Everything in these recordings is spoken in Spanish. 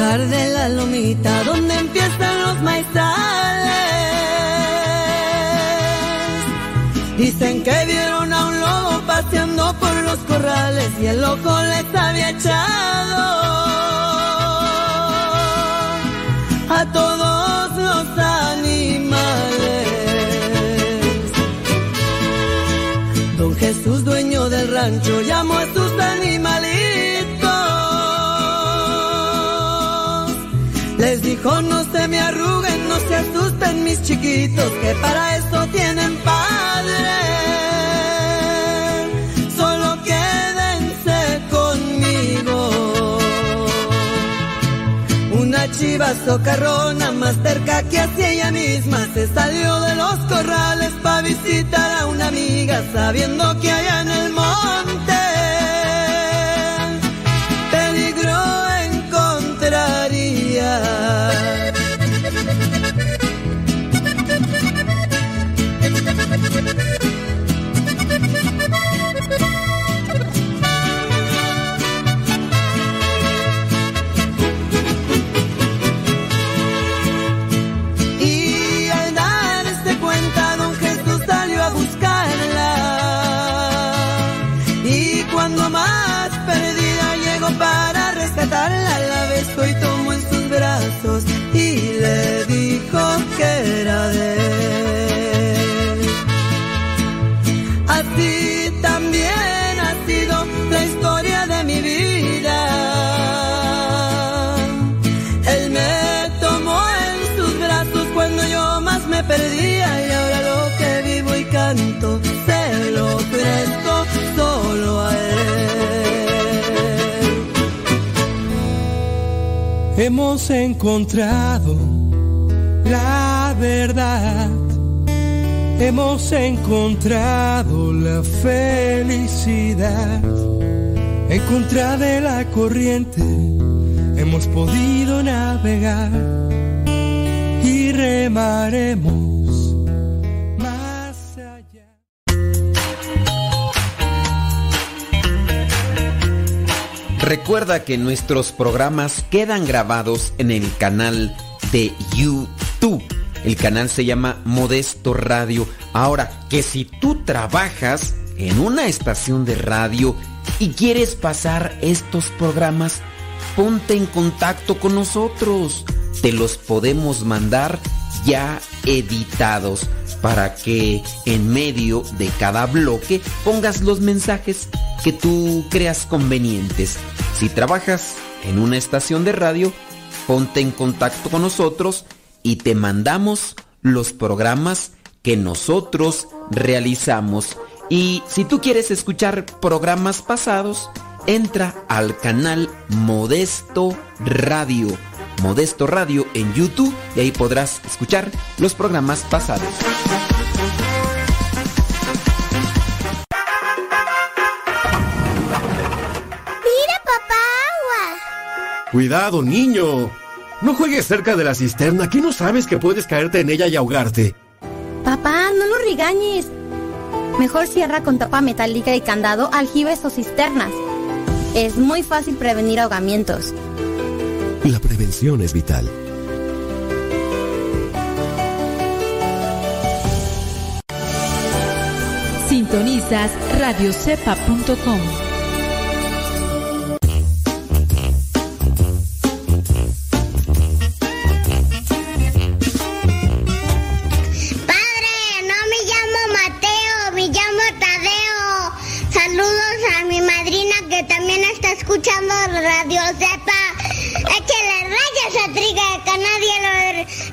bajar de la lomita donde empiezan los maizales. Dicen que vieron a un lobo paseando por los corrales y el loco les había echado a todos los animales. Don Jesús, dueño del rancho, llamó mis chiquitos, que para eso tienen padre. Solo quédense conmigo. Una chiva socarrona más cerca que hacia ella misma se salió de los corrales para visitar a una amiga sabiendo que allá en el monte Hemos encontrado la verdad. Hemos encontrado la felicidad. En contra de la corriente hemos podido navegar y remaremos Recuerda que nuestros programas quedan grabados en el canal de YouTube. El canal se llama Modesto Radio. Ahora, que si tú trabajas en una estación de radio y quieres pasar estos programas, ponte en contacto con nosotros. Te los podemos mandar ya editados para que en medio de cada bloque pongas los mensajes que tú creas convenientes. Si trabajas en una estación de radio, ponte en contacto con nosotros y te mandamos los programas que nosotros realizamos. Y si tú quieres escuchar programas pasados, entra al canal Modesto Radio. Modesto Radio en YouTube y ahí podrás escuchar los programas pasados. Mira, papá, agua. Cuidado, niño. No juegues cerca de la cisterna, aquí no sabes que puedes caerte en ella y ahogarte. Papá, no lo regañes. Mejor cierra con tapa metálica y candado aljibes o cisternas. Es muy fácil prevenir ahogamientos. La prevención es vital. Sintonizas radiocepa.com.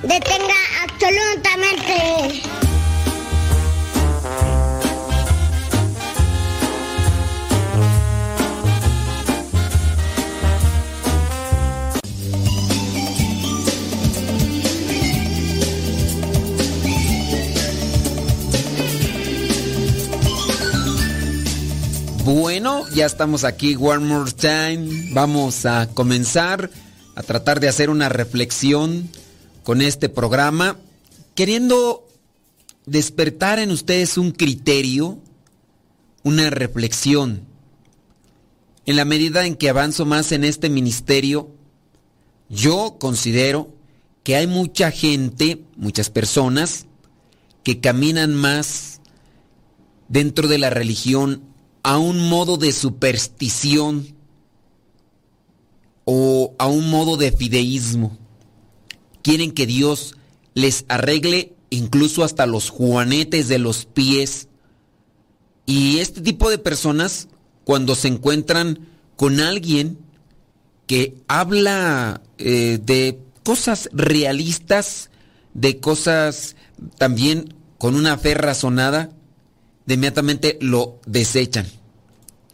detenga absolutamente. Bueno, ya estamos aquí, one more time. Vamos a comenzar a tratar de hacer una reflexión con este programa, queriendo despertar en ustedes un criterio, una reflexión. En la medida en que avanzo más en este ministerio, yo considero que hay mucha gente, muchas personas, que caminan más dentro de la religión a un modo de superstición o a un modo de fideísmo. Quieren que Dios les arregle incluso hasta los juanetes de los pies. Y este tipo de personas, cuando se encuentran con alguien que habla eh, de cosas realistas, de cosas también con una fe razonada, inmediatamente lo desechan.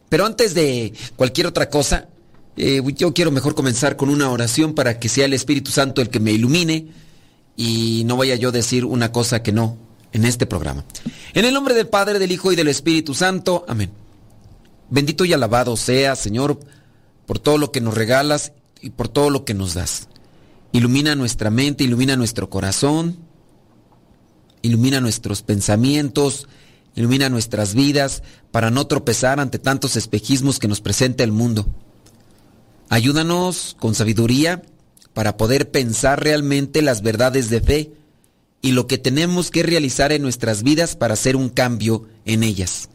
Pero antes de cualquier otra cosa, eh, yo quiero mejor comenzar con una oración para que sea el Espíritu Santo el que me ilumine y no vaya yo a decir una cosa que no en este programa. En el nombre del Padre, del Hijo y del Espíritu Santo. Amén. Bendito y alabado sea, Señor, por todo lo que nos regalas y por todo lo que nos das. Ilumina nuestra mente, ilumina nuestro corazón, ilumina nuestros pensamientos, ilumina nuestras vidas para no tropezar ante tantos espejismos que nos presenta el mundo. Ayúdanos con sabiduría para poder pensar realmente las verdades de fe y lo que tenemos que realizar en nuestras vidas para hacer un cambio en ellas.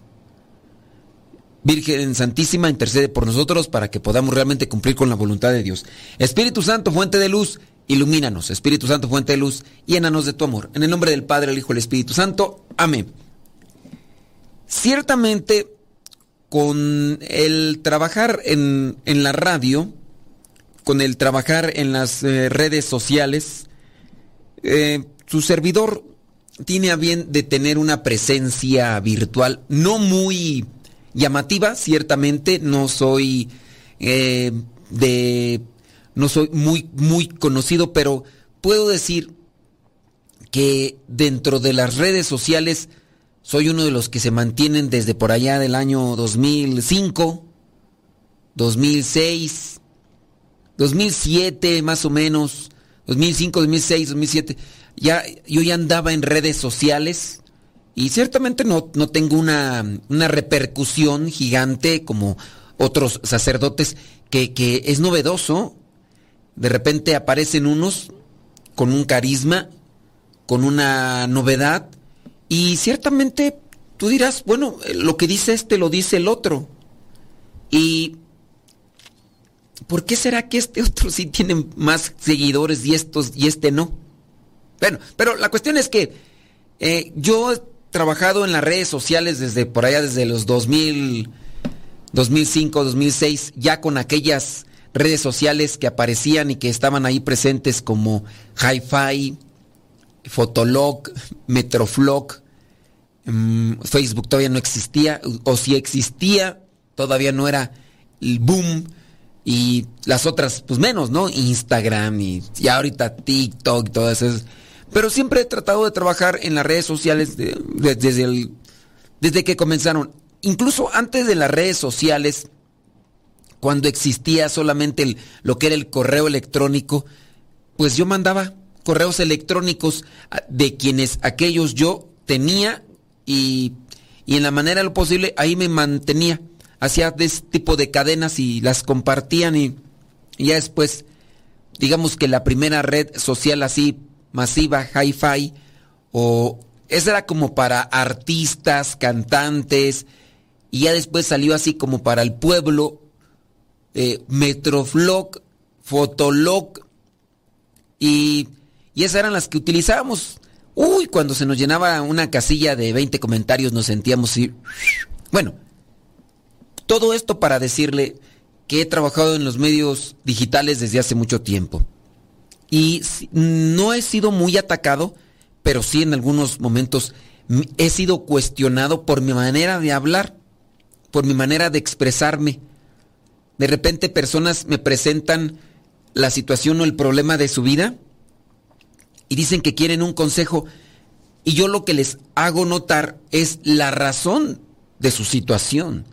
Virgen Santísima, intercede por nosotros para que podamos realmente cumplir con la voluntad de Dios. Espíritu Santo, fuente de luz, ilumínanos. Espíritu Santo, fuente de luz, llénanos de tu amor. En el nombre del Padre, el Hijo y el Espíritu Santo. Amén. Ciertamente, con el trabajar en, la radio, con el trabajar en las eh, redes sociales, eh, su servidor tiene a bien de tener una presencia virtual no muy llamativa, ciertamente, no soy eh, de. no soy muy, muy conocido, pero puedo decir que dentro de las redes sociales soy uno de los que se mantienen desde por allá del año 2005, 2006, 2007 más o menos, 2005, 2006, 2007. Ya, yo ya andaba en redes sociales y ciertamente no, no tengo una, una, repercusión gigante como otros sacerdotes que, que es novedoso. De repente aparecen unos con un carisma, con una novedad y ciertamente tú dirás, bueno, lo que dice este lo dice el otro. ¿Y por qué será que este otro sí tiene más seguidores y estos y este no? Bueno, pero la cuestión es que eh, yo he trabajado en las redes sociales desde por allá, desde los 2000, 2005, 2006, ya con aquellas redes sociales que aparecían y que estaban ahí presentes como Hi-Fi, Fotolog, Metroflog, mm, Facebook todavía no existía, o si existía, todavía no era el boom, y las otras, pues menos, ¿no? Instagram y, y ahorita TikTok y todas esas. Pero siempre he tratado de trabajar en las redes sociales desde, el, desde que comenzaron. Incluso antes de las redes sociales, cuando existía solamente lo que era el correo electrónico, pues yo mandaba correos electrónicos de quienes aquellos yo tenía y, en la manera de lo posible ahí me mantenía. Hacía este tipo de cadenas y las compartían y, ya después, digamos que la primera red social así masiva, hi-fi, o esa era como para artistas, cantantes, y ya después salió así como para el pueblo, eh, Metroflog, Fotolog, y y esas eran las que utilizábamos. Uy, cuando se nos llenaba una casilla de 20 comentarios nos sentíamos así. Bueno, todo esto para decirle que he trabajado en los medios digitales desde hace mucho tiempo. Y no he sido muy atacado, pero sí en algunos momentos he sido cuestionado por mi manera de hablar, por mi manera de expresarme. De repente personas me presentan la situación o el problema de su vida y dicen que quieren un consejo y yo lo que les hago notar es la razón de su situación.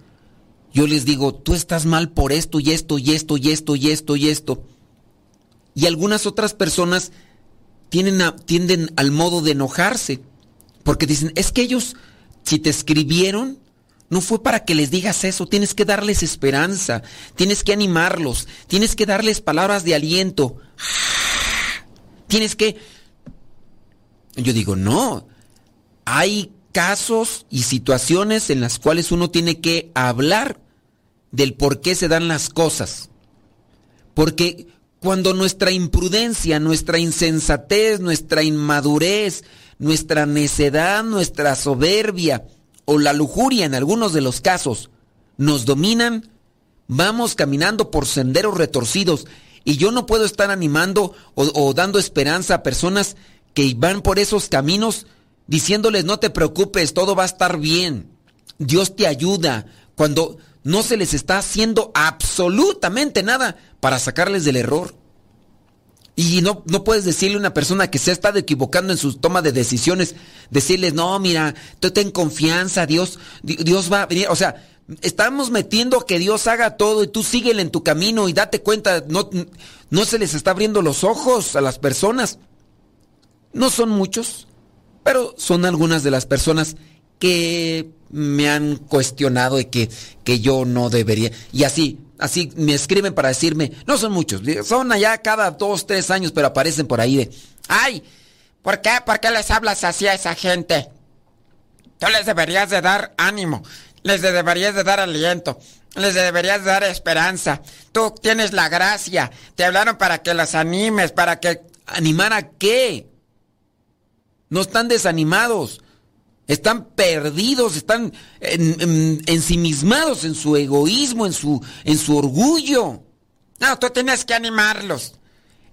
Yo les digo, tú estás mal por esto y esto y esto y esto y esto y esto. Y algunas otras personas tienden, tienden al modo de enojarse, porque dicen, es que ellos, si te escribieron, no fue para que les digas eso, tienes que darles esperanza, tienes que animarlos, tienes que darles palabras de aliento. Tienes que... Yo digo, no, hay casos y situaciones en las cuales uno tiene que hablar del por qué se dan las cosas. Porque cuando nuestra imprudencia, nuestra insensatez, nuestra inmadurez, nuestra necedad, nuestra soberbia o la lujuria en algunos de los casos nos dominan, vamos caminando por senderos retorcidos y yo no puedo estar animando o, dando esperanza a personas que van por esos caminos diciéndoles no te preocupes, todo va a estar bien, Dios te ayuda, cuando no se les está haciendo absolutamente nada para sacarles del error. Y no, no puedes decirle a una persona que se ha estado equivocando en su toma de decisiones, decirles, no, mira, tú ten confianza, Dios, Dios va a venir. O sea, estamos metiendo que Dios haga todo y tú síguele en tu camino y date cuenta, no, no se les está abriendo los ojos a las personas. No son muchos, pero son algunas de las personas que me han cuestionado y que, que yo no debería. Y así, así me escriben para decirme, no son muchos, son allá cada dos, tres años, pero aparecen por ahí de, ay, ¿por qué, por qué les hablas así a esa gente? Tú les deberías de dar ánimo, les deberías de dar aliento, les deberías de dar esperanza. Tú tienes la gracia, te hablaron para que las animes, para que... ¿Animar a qué? No están desanimados. Están perdidos, están ensimismados en su egoísmo, en su, en su orgullo. No, tú tienes que animarlos.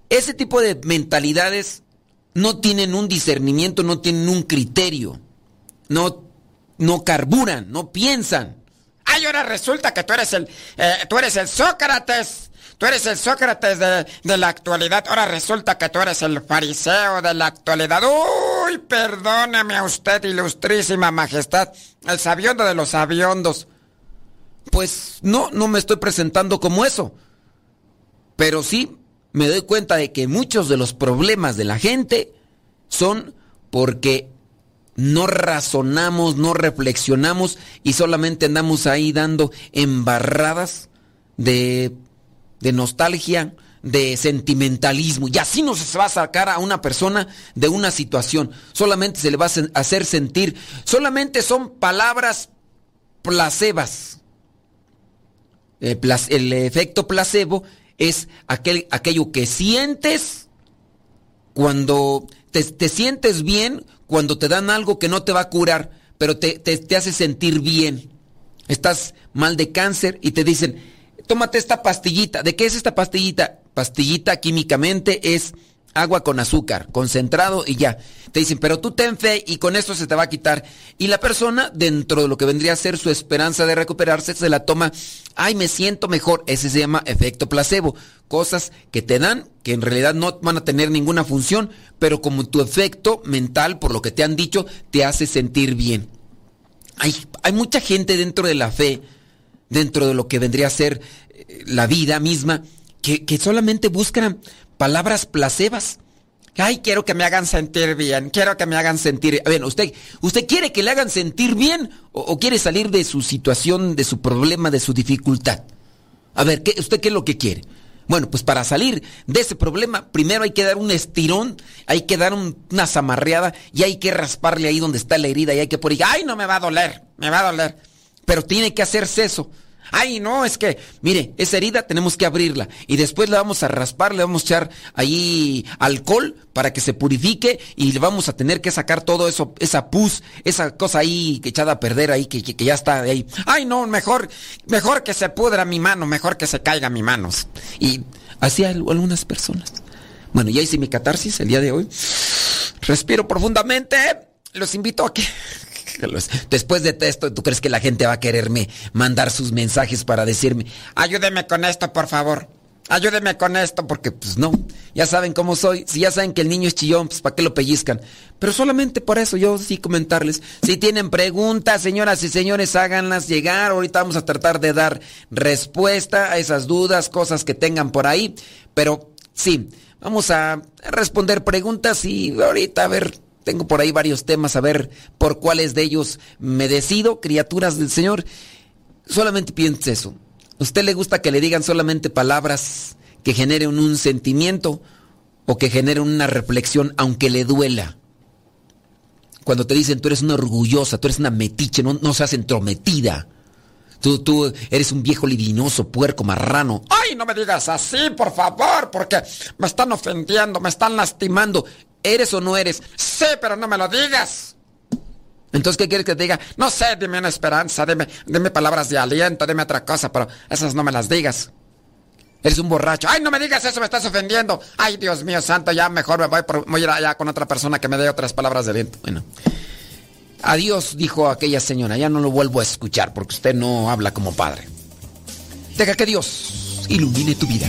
Ese tipo de mentalidades no tienen un discernimiento, no tienen un criterio. No, no carburan, no piensan. Ay, ahora resulta que tú eres el, eh, tú eres el Sócrates. Tú eres el Sócrates de, la actualidad. Ahora resulta que tú eres el fariseo de la actualidad. Uy, perdóneme a usted, ilustrísima majestad. El sabiondo de los sabiondos. Pues no, no me estoy presentando como eso. Pero sí me doy cuenta de que muchos de los problemas de la gente son porque no razonamos, no reflexionamos y solamente andamos ahí dando embarradas de de nostalgia, de sentimentalismo. Y así no se va a sacar a una persona de una situación. Solamente se le va a hacer sentir. Solamente son palabras placebas. El, efecto placebo es aquel, aquello que sientes cuando te, sientes bien, cuando te dan algo que no te va a curar, pero te, te hace sentir bien. Estás mal de cáncer y te dicen, tómate esta pastillita. ¿De qué es esta pastillita? Pastillita químicamente es agua con azúcar, concentrado y ya. Te dicen, pero tú ten fe y con esto se te va a quitar. Y la persona, dentro de lo que vendría a ser su esperanza de recuperarse, se la toma, ay, me siento mejor. Ese se llama efecto placebo. Cosas que te dan, que en realidad no van a tener ninguna función, pero como tu efecto mental, por lo que te han dicho, te hace sentir bien. Hay, hay mucha gente dentro de la fe dentro de lo que vendría a ser eh, la vida misma, que, solamente buscan palabras placebas. Ay, quiero que me hagan sentir bien, quiero que me hagan sentir... bien. usted, ¿usted quiere que le hagan sentir bien o, quiere salir de su situación, de su problema, de su dificultad? A ver, ¿qué, ¿usted qué es lo que quiere? Bueno, pues para salir de ese problema, primero hay que dar un estirón, hay que dar una zamarreada y hay que rasparle ahí donde está la herida y hay que por ahí, ay, no me va a doler, me va a doler. Pero tiene que hacerse eso. Ay, no, es que, mire, esa herida tenemos que abrirla y después le vamos a raspar, le vamos a echar ahí alcohol para que se purifique y le vamos a tener que sacar todo eso, esa pus, esa cosa ahí que echada a perder ahí, que, ya está ahí. Ay, no, mejor, mejor que se pudra mi mano, mejor que se caiga mi mano. Y así algunas personas. Bueno, ya hice mi catarsis el día de hoy. Respiro profundamente. Los invito a que Después de esto, ¿tú crees que la gente va a quererme mandar sus mensajes para decirme, ayúdeme con esto, por favor? Ayúdeme con esto, porque pues no, ya saben cómo soy. Si ya saben que el niño es chillón, pues ¿para qué lo pellizcan? Pero solamente por eso yo sí comentarles. Si tienen preguntas, señoras y señores, háganlas llegar. Ahorita vamos a tratar de dar respuesta a esas dudas, cosas que tengan por ahí. Pero sí, vamos a responder preguntas y ahorita a ver tengo por ahí varios temas a ver por cuáles de ellos me decido, criaturas del Señor. Solamente piense eso. ¿A usted le gusta que le digan solamente palabras que generen un sentimiento o que generen una reflexión aunque le duela? Cuando te dicen tú eres una orgullosa, tú eres una metiche, no, no seas entrometida. Tú, tú eres un viejo libinoso, puerco, marrano. ¡Ay, no me digas así, por favor! Porque me están ofendiendo, me están lastimando. ¿Eres o no eres? Sí, pero no me lo digas. Entonces, ¿qué quieres que te diga? No sé, dime una esperanza, dime, palabras de aliento, dime otra cosa, pero esas no me las digas. Eres un borracho. Ay, no me digas eso, me estás ofendiendo. Ay, Dios mío santo, ya mejor me voy, voy a ir allá con otra persona que me dé otras palabras de aliento. Bueno. Adiós, dijo aquella señora, ya no lo vuelvo a escuchar porque usted no habla como padre. Deja que Dios ilumine tu vida.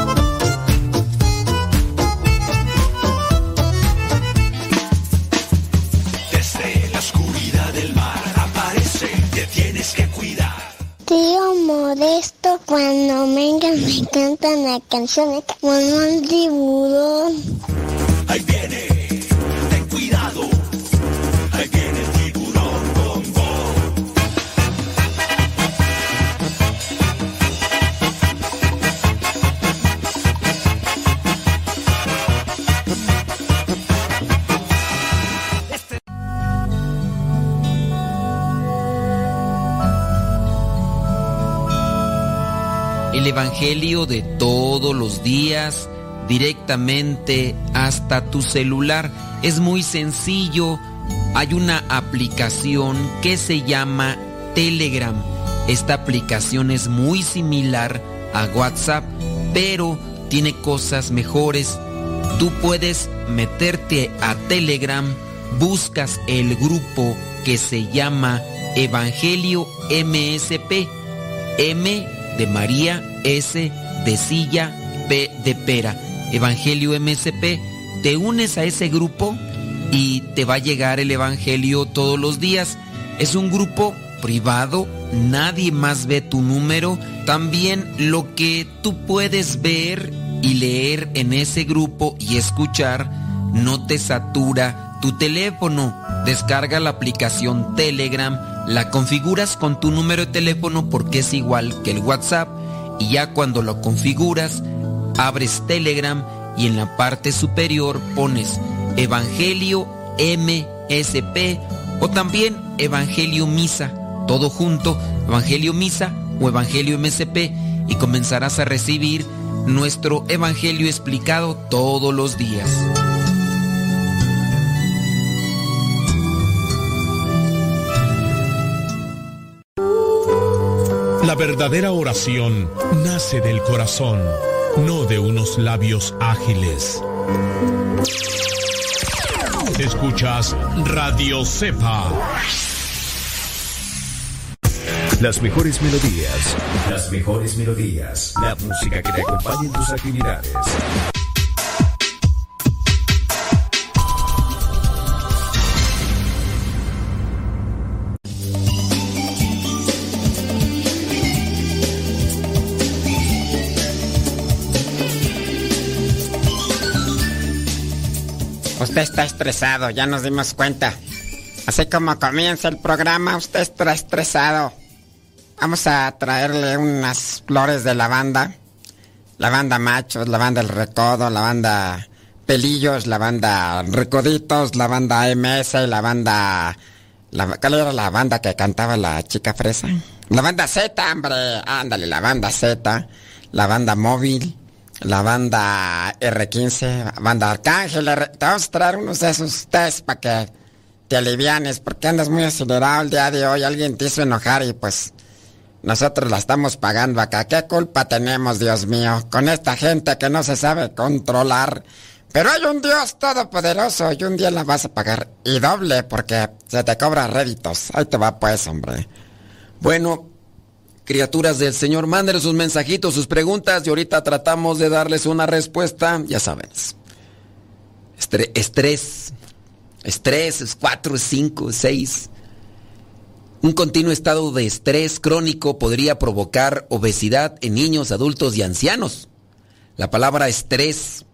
Tío Modesto, cuando venga me cantan la canción de Manuel Tiburón. Ahí viene, Evangelio de todos los días directamente hasta tu celular. Es muy sencillo. Hay una aplicación que se llama Telegram. Esta aplicación es muy similar a WhatsApp, pero tiene cosas mejores. Tú puedes meterte a Telegram, buscas el grupo que se llama Evangelio MSP. M de María, S de silla, P de pera. Evangelio MSP. Te unes a ese grupo y te va a llegar el Evangelio todos los días. Es un grupo privado, nadie más ve tu número. También lo que tú puedes ver y leer en ese grupo y escuchar no te satura tu teléfono. Descarga la aplicación Telegram, la configuras con tu número de teléfono porque es igual que el WhatsApp y ya cuando lo configuras, abres Telegram y en la parte superior pones Evangelio MSP o también Evangelio Misa, todo junto, Evangelio Misa o Evangelio MSP y comenzarás a recibir nuestro Evangelio explicado todos los días. La verdadera oración nace del corazón, no de unos labios ágiles. Escuchas Radio Cepa. Las mejores melodías. Las mejores melodías. La música que te acompañe en tus actividades. Está estresado, ya nos dimos cuenta. Así como comienza el programa, usted está estresado. Vamos a traerle unas flores de lavanda. Lavanda machos, lavanda el recodo, lavanda pelillos, lavanda recoditos, lavanda MS, lavanda... La, ¿Cuál era la banda que cantaba la chica fresa? La banda Z, hombre. Ándale, la banda Z. La banda móvil. La banda R15. Banda Arcángel. Te vamos a traer unos de esos test para que te alivianes porque andas muy acelerado el día de hoy. Alguien te hizo enojar y pues nosotros la estamos pagando acá. ¿Qué culpa tenemos, Dios mío, con esta gente que no se sabe controlar? Pero hay un Dios todopoderoso y un día la vas a pagar. Y doble porque se te cobra réditos. Ahí te va pues, hombre. Bueno, criaturas del Señor, mándenle sus mensajitos, sus preguntas y ahorita tratamos de darles una respuesta. Ya saben. Estrés. Estrés es 4, 5, 6. Un continuo estado de estrés crónico podría provocar obesidad en niños, adultos y ancianos. La palabra estrés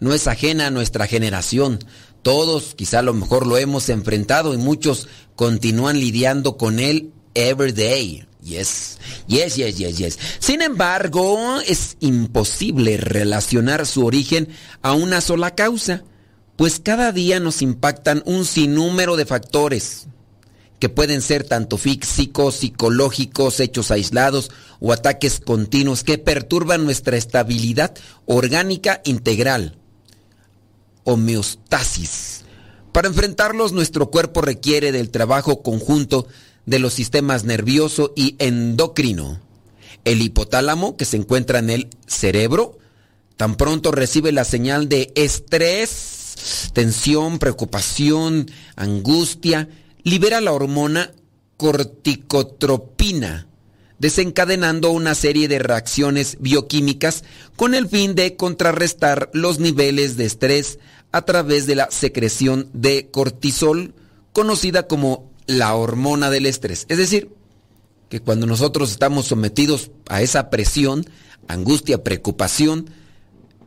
no es ajena a nuestra generación. Todos quizá a lo mejor lo hemos enfrentado y muchos continúan lidiando con él every day. Yes, yes, yes, yes, yes. Sin embargo, es imposible relacionar su origen a una sola causa, pues cada día nos impactan un sinnúmero de factores que pueden ser tanto físicos, psicológicos, hechos aislados o ataques continuos que perturban nuestra estabilidad orgánica integral. Homeostasis. Para enfrentarlos, nuestro cuerpo requiere del trabajo conjunto de los sistemas nervioso y endocrino. El hipotálamo, que se encuentra en el cerebro, tan pronto recibe la señal de estrés, tensión, preocupación, angustia, libera la hormona corticotropina, desencadenando una serie de reacciones bioquímicas con el fin de contrarrestar los niveles de estrés a través de la secreción de cortisol, conocida como la hormona del estrés. Es decir, que cuando nosotros estamos sometidos a esa presión, angustia, preocupación,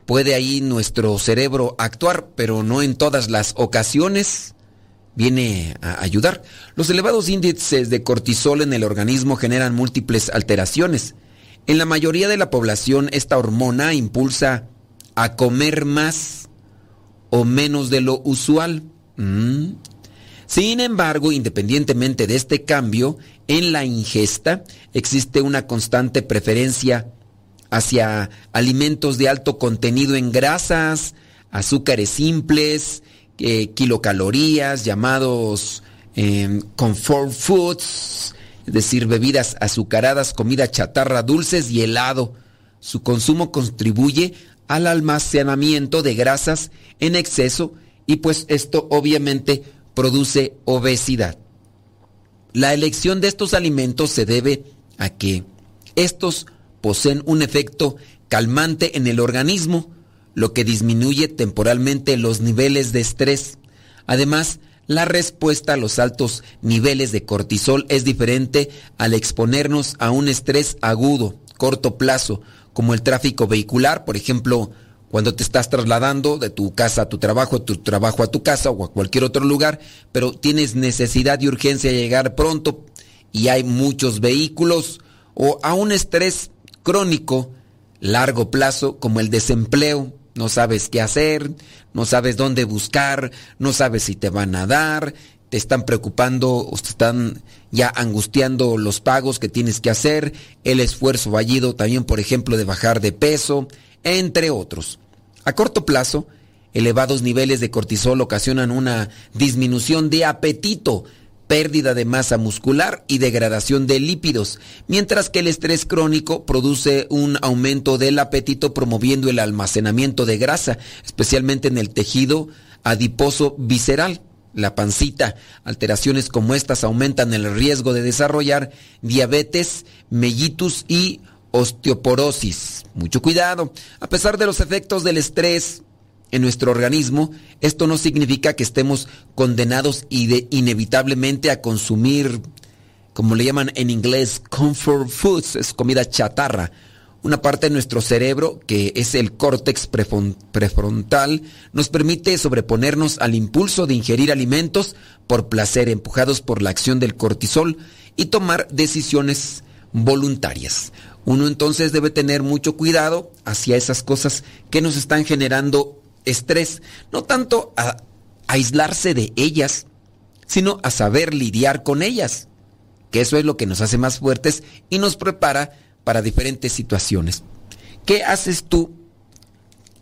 puede ahí nuestro cerebro actuar, pero no en todas las ocasiones viene a ayudar. Los elevados índices de cortisol en el organismo generan múltiples alteraciones. En la mayoría de la población esta hormona impulsa a comer más o menos de lo usual. Mm. Sin embargo, independientemente de este cambio en la ingesta, existe una constante preferencia hacia alimentos de alto contenido en grasas, azúcares simples, eh, kilocalorías, llamados eh, comfort foods, es decir, bebidas azucaradas, comida chatarra, dulces y helado. Su consumo contribuye al almacenamiento de grasas en exceso y pues esto obviamente produce obesidad. La elección de estos alimentos se debe a que estos poseen un efecto calmante en el organismo, lo que disminuye temporalmente los niveles de estrés. Además, la respuesta a los altos niveles de cortisol es diferente al exponernos a un estrés agudo, corto plazo, como el tráfico vehicular, por ejemplo, cuando te estás trasladando de tu casa a tu trabajo, de tu trabajo a tu casa o a cualquier otro lugar, pero tienes necesidad y urgencia de llegar pronto y hay muchos vehículos, o a un estrés crónico, largo plazo, como el desempleo, no sabes qué hacer, no sabes dónde buscar, no sabes si te van a dar, te están preocupando o te están ya angustiando los pagos que tienes que hacer, el esfuerzo fallido también, por ejemplo, de bajar de peso, entre otros. A corto plazo, elevados niveles de cortisol ocasionan una disminución de apetito, pérdida de masa muscular y degradación de lípidos, mientras que el estrés crónico produce un aumento del apetito promoviendo el almacenamiento de grasa, especialmente en el tejido adiposo visceral, la pancita. Alteraciones como estas aumentan el riesgo de desarrollar diabetes, mellitus y osteoporosis. Mucho cuidado. A pesar de los efectos del estrés en nuestro organismo, esto no significa que estemos condenados y de, inevitablemente a consumir, como le llaman en inglés, comfort foods, es comida chatarra. Una parte de nuestro cerebro, que es el córtex prefrontal, nos permite sobreponernos al impulso de ingerir alimentos por placer, empujados por la acción del cortisol y tomar decisiones voluntarias. Uno entonces debe tener mucho cuidado hacia esas cosas que nos están generando estrés, no tanto a aislarse de ellas, sino a saber lidiar con ellas, que eso es lo que nos hace más fuertes y nos prepara para diferentes situaciones. ¿Qué haces tú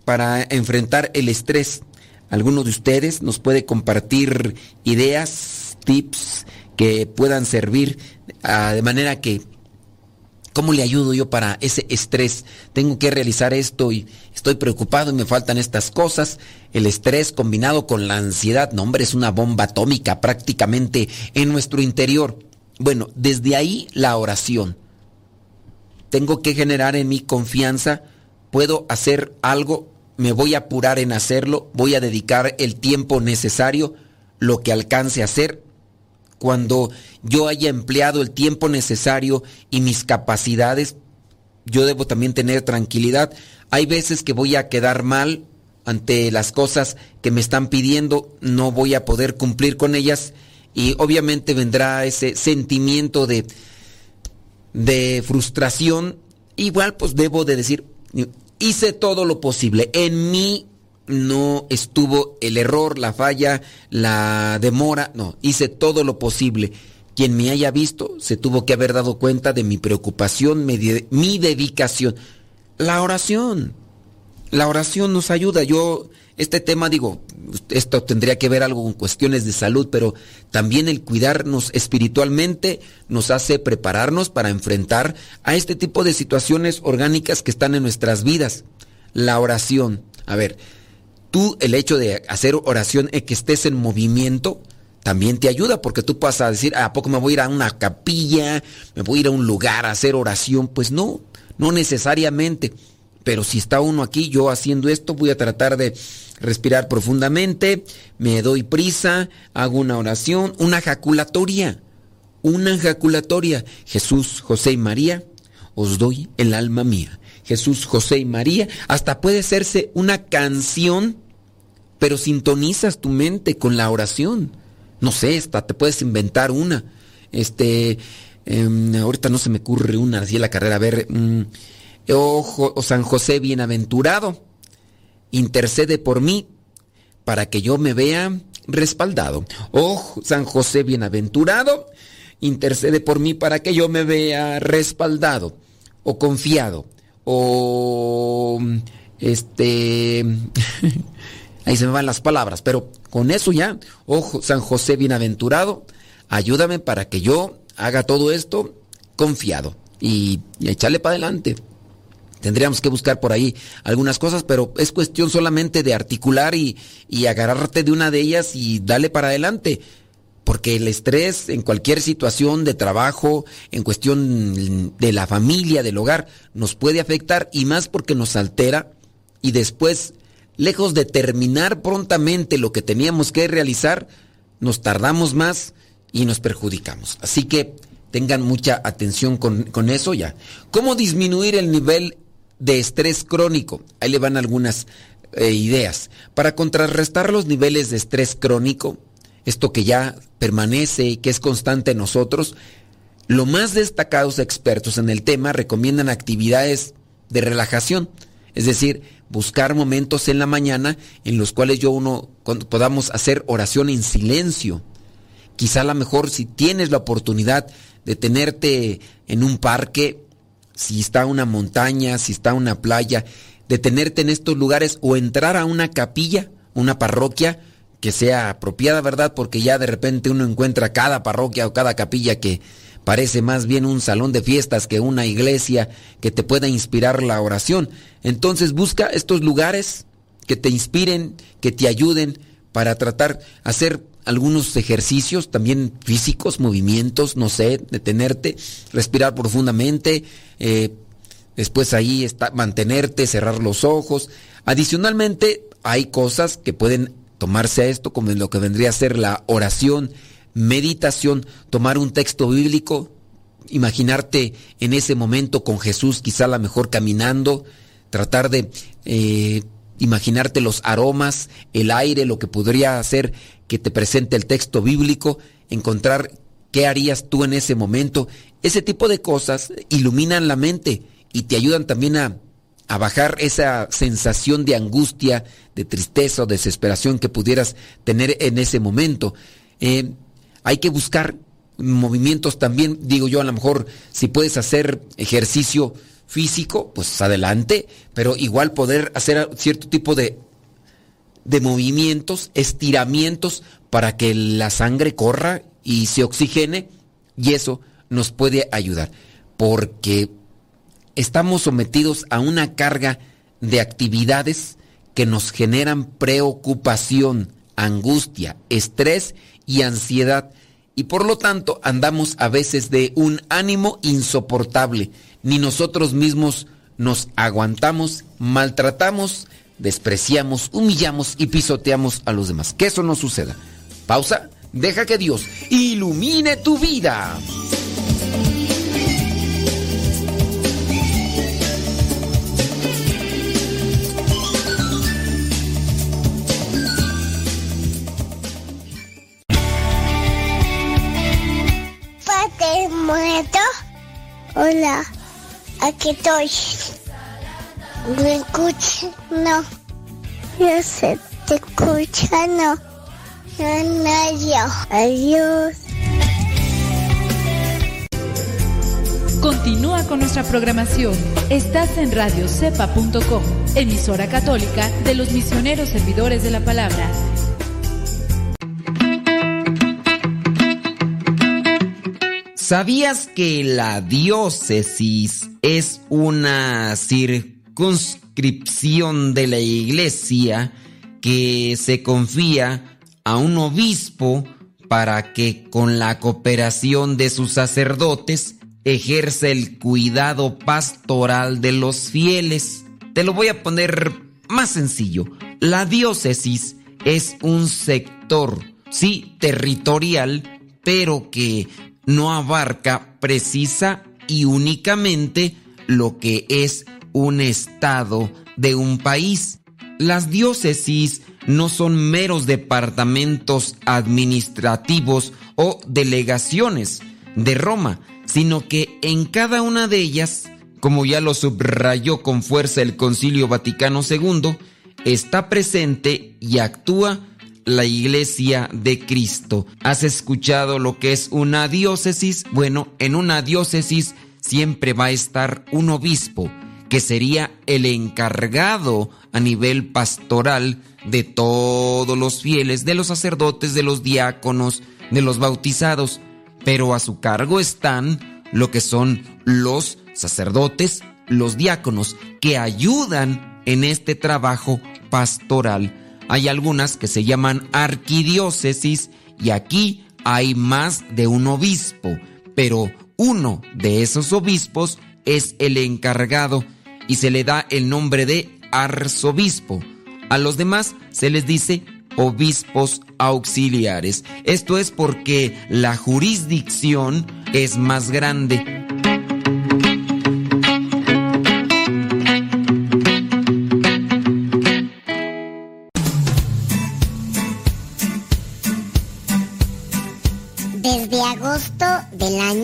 para enfrentar el estrés? alguno de ustedes nos puede compartir ideas, tips que puedan servir ah, de manera que ¿Cómo le ayudo yo para ese estrés? Tengo que realizar esto y estoy preocupado y me faltan estas cosas. El estrés combinado con la ansiedad, no hombre, es una bomba atómica prácticamente en nuestro interior. Bueno, desde ahí la oración. Tengo que generar en mi confianza, puedo hacer algo, me voy a apurar en hacerlo, voy a dedicar el tiempo necesario, lo que alcance a hacer cuando yo haya empleado el tiempo necesario y mis capacidades, yo debo también tener tranquilidad. Hay veces que voy a quedar mal ante las cosas que me están pidiendo, no voy a poder cumplir con ellas y obviamente vendrá ese sentimiento de, de frustración. Igual pues debo de decir, hice todo lo posible. En mí no estuvo el error, la falla, la demora, no, hice todo lo posible. Quien me haya visto se tuvo que haber dado cuenta de mi preocupación, mi, dedicación. La oración, la oración nos ayuda. Yo, este tema, digo, esto tendría que ver algo con cuestiones de salud, pero también el cuidarnos espiritualmente nos hace prepararnos para enfrentar a este tipo de situaciones orgánicas que están en nuestras vidas. La oración. A ver, tú el hecho de hacer oración, y que estés en movimiento, también te ayuda porque tú pasas a decir, ¿a poco me voy a ir a una capilla? ¿Me voy a ir a un lugar a hacer oración? Pues no, no necesariamente. Pero si está uno aquí, yo haciendo esto, voy a tratar de respirar profundamente, me doy prisa, hago una oración, una jaculatoria, una jaculatoria. Jesús, José y María, os doy el alma mía. Jesús, José y María, hasta puede hacerse una canción, pero sintonizas tu mente con la oración. No sé, hasta te puedes inventar una. Este, em, ahorita no se me ocurre una así en la carrera. A ver, mm, oh, San José bienaventurado, intercede por mí para que yo me vea respaldado. Oh, San José bienaventurado, intercede por mí para que yo me vea respaldado o confiado o este ahí se me van las palabras, pero con eso ya, ojo, San José bienaventurado, ayúdame para que yo haga todo esto confiado y, echarle para adelante. Tendríamos que buscar por ahí algunas cosas, pero es cuestión solamente de articular y, y agarrarte de una de ellas y darle para adelante. Porque el estrés en cualquier situación de trabajo, en cuestión de la familia, del hogar, nos puede afectar y más porque nos altera y después, lejos de terminar prontamente lo que teníamos que realizar, nos tardamos más y nos perjudicamos. Así que tengan mucha atención con, eso ya. ¿Cómo disminuir el nivel de estrés crónico? Ahí le van algunas eh, ideas. Para contrarrestar los niveles de estrés crónico, esto que ya permanece y que es constante en nosotros, los más destacados expertos en el tema recomiendan actividades de relajación, es decir, buscar momentos en la mañana en los cuales yo uno podamos hacer oración en silencio. Quizá a lo mejor si tienes la oportunidad de tenerte en un parque, si está una montaña, si está una playa, de tenerte en estos lugares o entrar a una capilla, una parroquia, que sea apropiada, ¿verdad? Porque ya de repente uno encuentra cada parroquia o cada capilla que parece más bien un salón de fiestas que una iglesia que te pueda inspirar la oración. Entonces busca estos lugares que te inspiren, que te ayuden para tratar hacer algunos ejercicios también físicos, movimientos, no sé, detenerte, respirar profundamente, eh, después ahí está, mantenerte, cerrar los ojos. Adicionalmente, hay cosas que pueden tomarse a esto como en lo que vendría a ser la oración, meditación, tomar un texto bíblico, imaginarte en ese momento con Jesús, quizá a lo mejor caminando, tratar de eh, imaginarte los aromas, el aire, lo que podría hacer que te presente el texto bíblico, encontrar qué harías tú en ese momento. Ese tipo de cosas iluminan la mente y te ayudan también a a bajar esa sensación de angustia, de tristeza o desesperación que pudieras tener en ese momento. Eh, hay que buscar movimientos también, digo yo, a lo mejor si puedes hacer ejercicio físico, pues adelante, pero igual poder hacer cierto tipo de de movimientos, estiramientos para que la sangre corra y se oxigene y eso nos puede ayudar porque estamos sometidos a una carga de actividades que nos generan preocupación, angustia, estrés y ansiedad y por lo tanto andamos a veces de un ánimo insoportable. Ni nosotros mismos nos aguantamos, maltratamos, despreciamos, humillamos y pisoteamos a los demás. Que eso no suceda. Pausa, deja que Dios ilumine tu vida. Muerto. Hola, aquí estoy. ¿Me escuchas? No. Yo sé, te escucha, no. No, yo. Adiós. Continúa con nuestra programación. Estás en radiocepa.com, emisora católica de los misioneros servidores de la palabra. ¿Sabías que la diócesis es una circunscripción de la iglesia que se confía a un obispo para que con la cooperación de sus sacerdotes ejerce el cuidado pastoral de los fieles? Te lo voy a poner más sencillo. La diócesis es un sector, sí, territorial, pero que no abarca precisa y únicamente lo que es un estado de un país. Las diócesis no son meros departamentos administrativos o delegaciones de Roma, sino que en cada una de ellas, como ya lo subrayó con fuerza el Concilio Vaticano II, está presente y actúa la iglesia de Cristo. ¿Has escuchado lo que es una diócesis? Bueno, en una diócesis siempre va a estar un obispo, que sería el encargado a nivel pastoral de todos los fieles, de los sacerdotes, de los diáconos, de los bautizados. Pero a su cargo están lo que son los sacerdotes, los diáconos, que ayudan en este trabajo pastoral hay algunas que se llaman arquidiócesis y aquí hay más de un obispo, pero uno de esos obispos es el encargado y se le da el nombre de arzobispo. A los demás se les dice obispos auxiliares. Esto es porque la jurisdicción es más grande.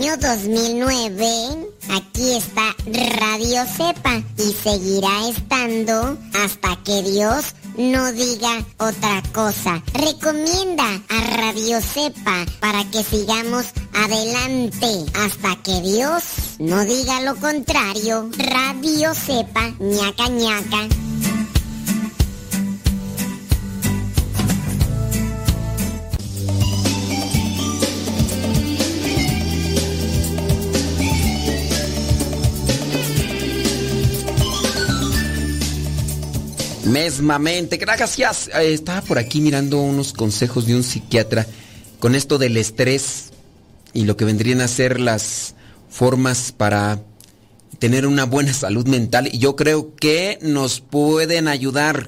Año 2009, aquí está Radio Cepa y seguirá estando hasta que Dios no diga otra cosa. Recomienda a Radio Cepa para que sigamos adelante hasta que Dios no diga lo contrario. Radio Cepa, ñaca ñaca. Mesmamente, gracias. Eh, Estaba por aquí mirando unos consejos de un psiquiatra con esto del estrés y lo que vendrían a ser las formas para tener una buena salud mental. Y yo creo que nos pueden ayudar.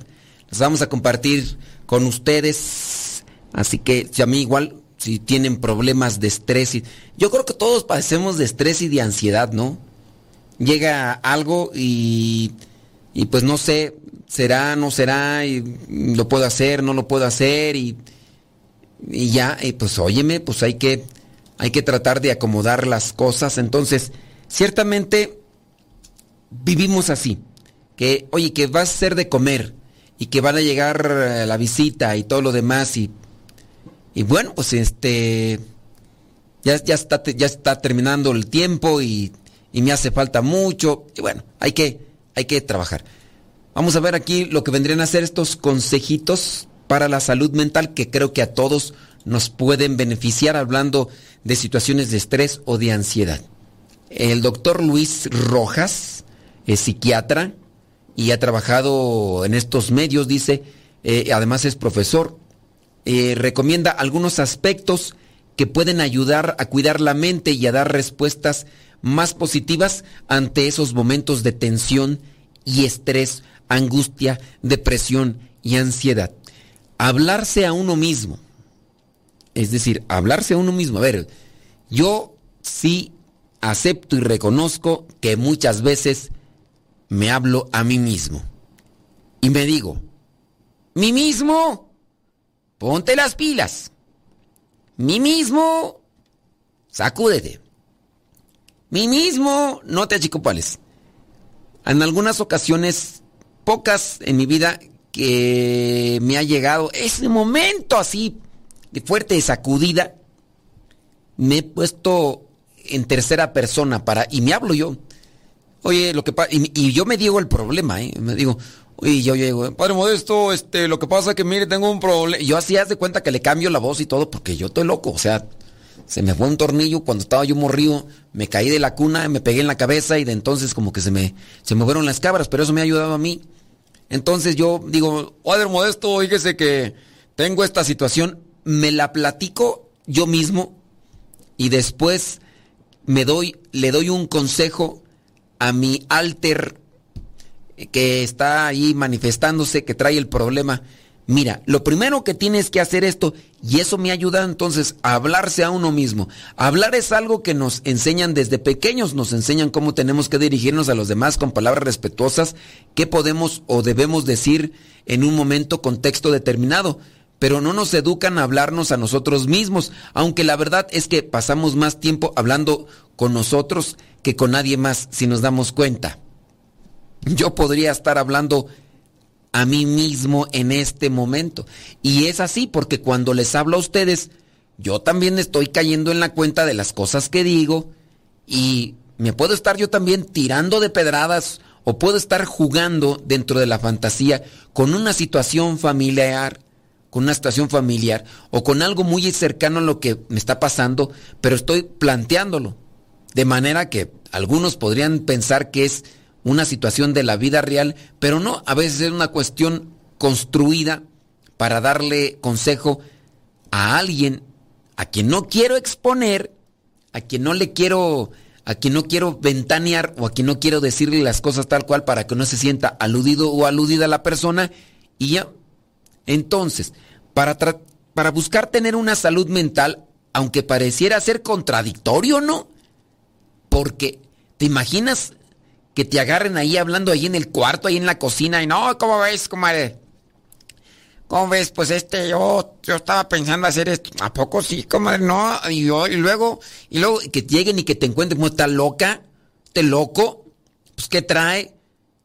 Las vamos a compartir con ustedes. Así que si a mí igual, si tienen problemas de estrés, y, yo creo que todos padecemos de estrés y de ansiedad, ¿no? Llega algo y, y pues no sé, será, no será, y lo puedo hacer, no lo puedo hacer, y, y ya, y pues óyeme, pues hay que, hay que tratar de acomodar las cosas. Entonces, ciertamente vivimos así, que, oye, que vas a ser de comer, y que van a llegar eh, la visita y todo lo demás, y, y bueno, pues este, ya, ya, está, ya está terminando el tiempo y, y me hace falta mucho, y bueno, hay que, hay que trabajar. Vamos a ver aquí lo que vendrían a ser estos consejitos para la salud mental que creo que a todos nos pueden beneficiar hablando de situaciones de estrés o de ansiedad. El doctor Luis Rojas es psiquiatra y ha trabajado en estos medios, dice, eh, además es profesor, eh, recomienda algunos aspectos que pueden ayudar a cuidar la mente y a dar respuestas más positivas ante esos momentos de tensión y estrés, angustia, depresión y ansiedad. Hablarse a uno mismo. Es decir, hablarse a uno mismo. A ver, yo sí acepto y reconozco que muchas veces me hablo a mí mismo. Y me digo, mí mismo, ponte las pilas. Mí mismo, sacúdete. Mí mismo, no te achicopales. En algunas ocasiones, pocas en mi vida, que me ha llegado ese momento así de fuerte sacudida, me he puesto en tercera persona para y me hablo yo. Oye, lo que pasa y, yo me digo el problema, ¿eh? Me digo, oye, yo llego, padre Modesto, este, lo que pasa es que mire, tengo un problema. Yo así haz de cuenta que le cambio la voz y todo porque yo estoy loco, o sea, se me fue un tornillo cuando estaba yo morrido, me caí de la cuna, me pegué en la cabeza y de entonces como que se me se movieron las cabras, pero eso me ha ayudado a mí. Entonces yo digo, padre Modesto, fíjese que tengo esta situación, me la platico yo mismo y después me doy, le doy un consejo a mi alter que está ahí manifestándose, que trae el problema. Mira, lo primero que tienes que hacer esto, y eso me ayuda entonces a hablarse a uno mismo. Hablar es algo que nos enseñan desde pequeños, nos enseñan cómo tenemos que dirigirnos a los demás con palabras respetuosas, qué podemos o debemos decir en un momento, contexto determinado pero no nos educan a hablarnos a nosotros mismos, aunque la verdad es que pasamos más tiempo hablando con nosotros que con nadie más si nos damos cuenta. Yo podría estar hablando a mí mismo en este momento. Y es así porque cuando les hablo a ustedes, yo también estoy cayendo en la cuenta de las cosas que digo y me puedo estar yo también tirando de pedradas o puedo estar jugando dentro de la fantasía con una situación familiar con una situación familiar o con algo muy cercano a lo que me está pasando, pero estoy planteándolo. De manera que algunos podrían pensar que es una situación de la vida real, pero no, a veces es una cuestión construida para darle consejo a alguien a quien no quiero exponer, a quien no le quiero, a quien no quiero ventanear o a quien no quiero decirle las cosas tal cual para que no se sienta aludido o aludida la persona y ya entonces, para, para buscar tener una salud mental, aunque pareciera ser contradictorio, ¿no? Porque, ¿te imaginas que te agarren ahí hablando ahí en el cuarto, ahí en la cocina, y no, ¿cómo ves, comadre? ¿Cómo ves? Pues este, yo, yo estaba pensando hacer esto. ¿A poco sí, comadre? No, y, yo, y luego, y luego que lleguen y que te encuentren como está loca, te loco, pues ¿qué trae?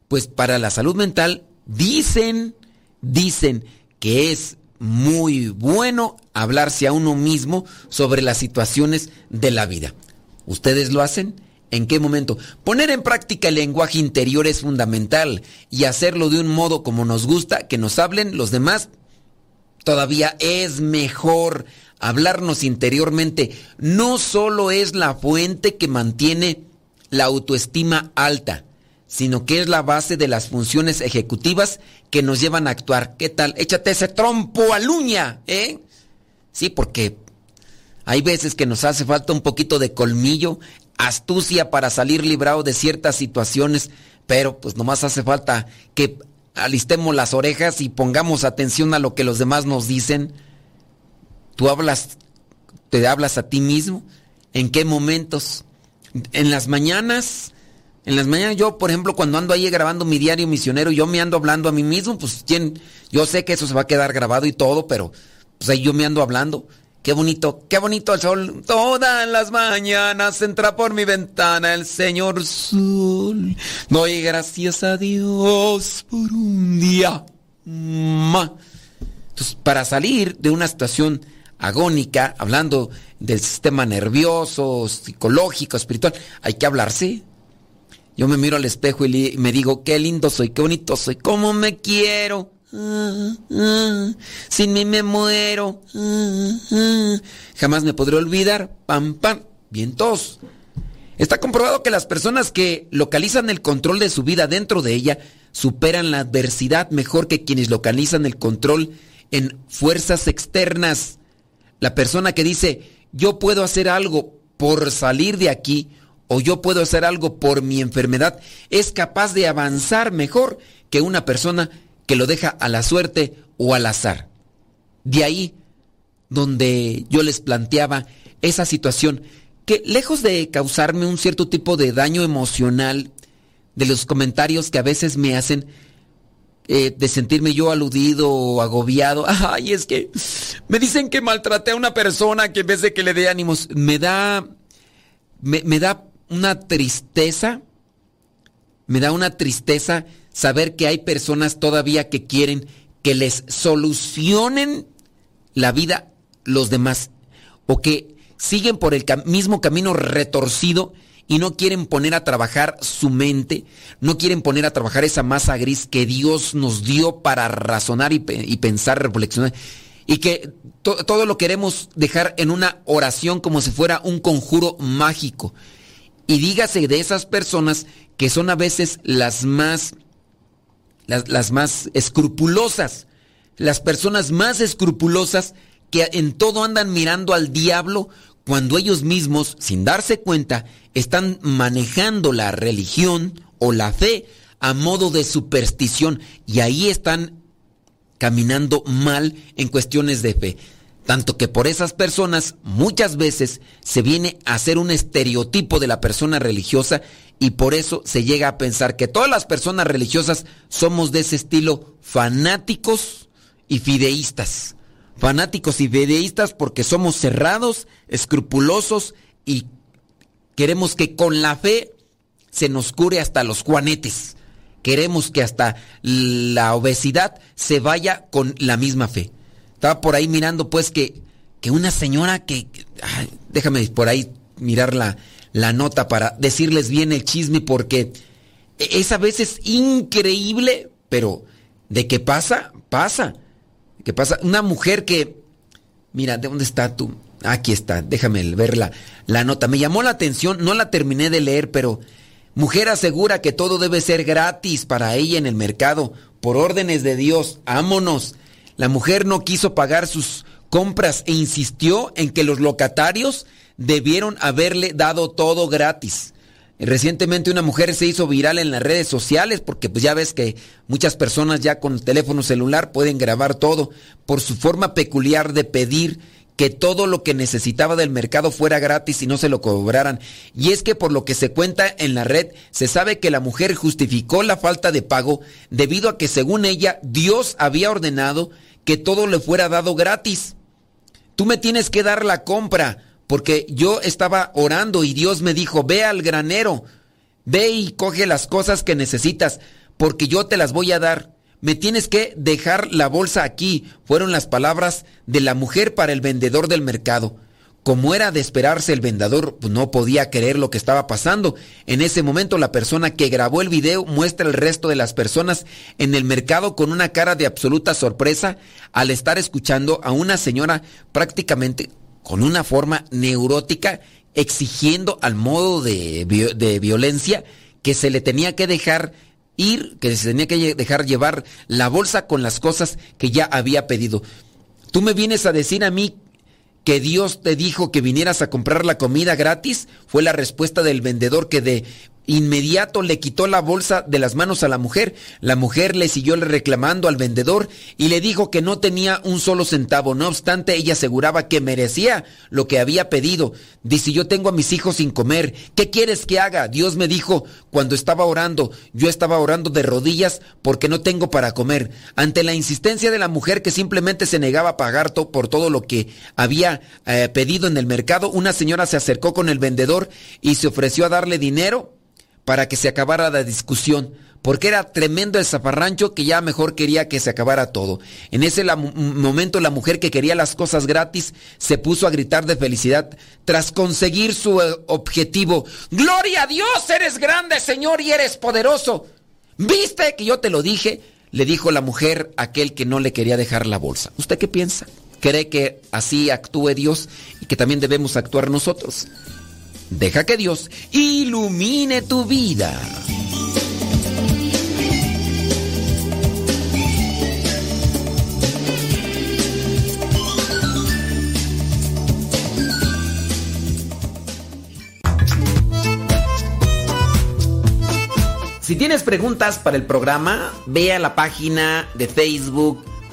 Pues para la salud mental, dicen, dicen que es muy bueno hablarse a uno mismo sobre las situaciones de la vida. ¿Ustedes lo hacen? ¿En qué momento? Poner en práctica el lenguaje interior es fundamental y hacerlo de un modo como nos gusta, que nos hablen los demás, todavía es mejor. Hablarnos interiormente no solo es la fuente que mantiene la autoestima alta, sino que es la base de las funciones ejecutivas que nos llevan a actuar. ¿Qué tal? Échate ese trompo a luña, ¿eh? Sí, porque hay veces que nos hace falta un poquito de colmillo, astucia para salir librado de ciertas situaciones, pero pues nomás hace falta que alistemos las orejas y pongamos atención a lo que los demás nos dicen. Tú hablas, te hablas a ti mismo. ¿En qué momentos? En las mañanas, en las mañanas yo, por ejemplo, cuando ando ahí grabando mi diario misionero, yo me ando hablando a mí mismo, pues ¿quién? yo sé que eso se va a quedar grabado y todo, pero pues ahí yo me ando hablando. Qué bonito, qué bonito el sol. Todas las mañanas entra por mi ventana el señor sol. Doy gracias a Dios por un día más. Entonces, para salir de una situación agónica, hablando del sistema nervioso, psicológico, espiritual, hay que hablarse Yo me miro al espejo y me digo, qué lindo soy, qué bonito soy, cómo me quiero. Sin mí me muero. Jamás me podré olvidar. Pam, pam. Vientos. Está comprobado que las personas que localizan el control de su vida dentro de ella superan la adversidad mejor que quienes localizan el control en fuerzas externas. La persona que dice, yo puedo hacer algo por salir de aquí o yo puedo hacer algo por mi enfermedad, es capaz de avanzar mejor que una persona que lo deja a la suerte o al azar. De ahí donde yo les planteaba esa situación que lejos de causarme un cierto tipo de daño emocional de los comentarios que a veces me hacen, eh, de sentirme yo aludido o agobiado, ay, es que me dicen que maltraté a una persona que en vez de que le dé ánimos, me da, me, me da una tristeza, me da una tristeza saber que hay personas todavía que quieren que les solucionen la vida los demás o que siguen por el mismo camino retorcido y no quieren poner a trabajar su mente, no quieren poner a trabajar esa masa gris que Dios nos dio para razonar y, pensar, reflexionar, y que todo lo queremos dejar en una oración como si fuera un conjuro mágico. Y dígase de esas personas que son a veces las más, las, más escrupulosas, las personas más escrupulosas que en todo andan mirando al diablo cuando ellos mismos, sin darse cuenta, están manejando la religión o la fe a modo de superstición y ahí están caminando mal en cuestiones de fe. Tanto que por esas personas muchas veces se viene a hacer un estereotipo de la persona religiosa y por eso se llega a pensar que todas las personas religiosas somos de ese estilo fanáticos y fideístas fanáticos y fideístas porque somos cerrados, escrupulosos y queremos que con la fe se nos cure hasta los juanetes. Queremos que hasta la obesidad se vaya con la misma fe. Estaba por ahí mirando pues que, que una señora que... déjame por ahí mirar la, nota para decirles bien el chisme porque es a veces increíble, pero de qué pasa, pasa. ¿Qué pasa? Una mujer que... Mira, ¿de dónde está tú? Aquí está, déjame ver la, la nota. Me llamó la atención, no la terminé de leer, pero... Mujer asegura que todo debe ser gratis para ella en el mercado, por órdenes de Dios. Ámonos. La mujer no quiso pagar sus compras e insistió en que los locatarios debieron haberle dado todo gratis. Recientemente una mujer se hizo viral en las redes sociales porque pues ya ves que muchas personas ya con teléfono celular pueden grabar todo por su forma peculiar de pedir que todo lo que necesitaba del mercado fuera gratis y no se lo cobraran. Y es que por lo que se cuenta en la red, se sabe que la mujer justificó la falta de pago debido a que según ella Dios había ordenado que todo le fuera dado gratis. Tú me tienes que dar la compra porque yo estaba orando y Dios me dijo, ve al granero, ve y coge las cosas que necesitas, porque yo te las voy a dar. Me tienes que dejar la bolsa aquí, fueron las palabras de la mujer para el vendedor del mercado. Como era de esperarse, el vendedor pues, no podía creer lo que estaba pasando. En ese momento la persona que grabó el video muestra el resto de las personas en el mercado con una cara de absoluta sorpresa al estar escuchando a una señora prácticamente con una forma neurótica exigiendo al modo de, de, violencia que se le tenía que dejar ir, que se tenía que dejar llevar la bolsa con las cosas que ya había pedido. Tú me vienes a decir a mí que Dios te dijo que vinieras a comprar la comida gratis, fue la respuesta del vendedor que de Inmediato le quitó la bolsa de las manos a la mujer. La mujer le siguió reclamando al vendedor y le dijo que no tenía un solo centavo. No obstante, ella aseguraba que merecía lo que había pedido. Dice, yo tengo a mis hijos sin comer. ¿Qué quieres que haga? Dios me dijo cuando estaba orando. Yo estaba orando de rodillas porque no tengo para comer. Ante la insistencia de la mujer que simplemente se negaba a pagar por todo lo que había eh, pedido en el mercado, una señora se acercó con el vendedor y se ofreció a darle dinero para que se acabara la discusión. porque era tremendo el zaparrancho que ya mejor quería que se acabara todo. En ese momento la mujer que quería las cosas gratis se puso a gritar de felicidad tras conseguir su eh, objetivo. ¡Gloria a Dios! Eres grande, Señor, y eres poderoso. ¿Viste que yo te lo dije? Le dijo la mujer a aquel que no le quería dejar la bolsa. ¿Usted qué piensa? ¿Cree que así actúe Dios y que también debemos actuar nosotros? Deja que Dios ilumine tu vida. Si tienes preguntas para el programa, ve a la página de Facebook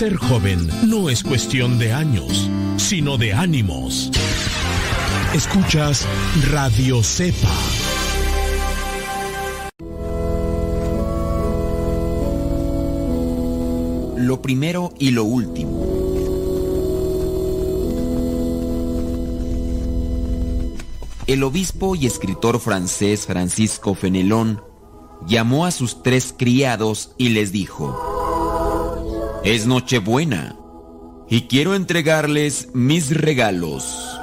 Ser joven no es cuestión de años, sino de ánimos. Escuchas Radio Cepa. Lo primero y lo último. El obispo y escritor francés Francisco Fenelón llamó a sus tres criados y les dijo, Es Nochebuena y quiero entregarles mis regalos.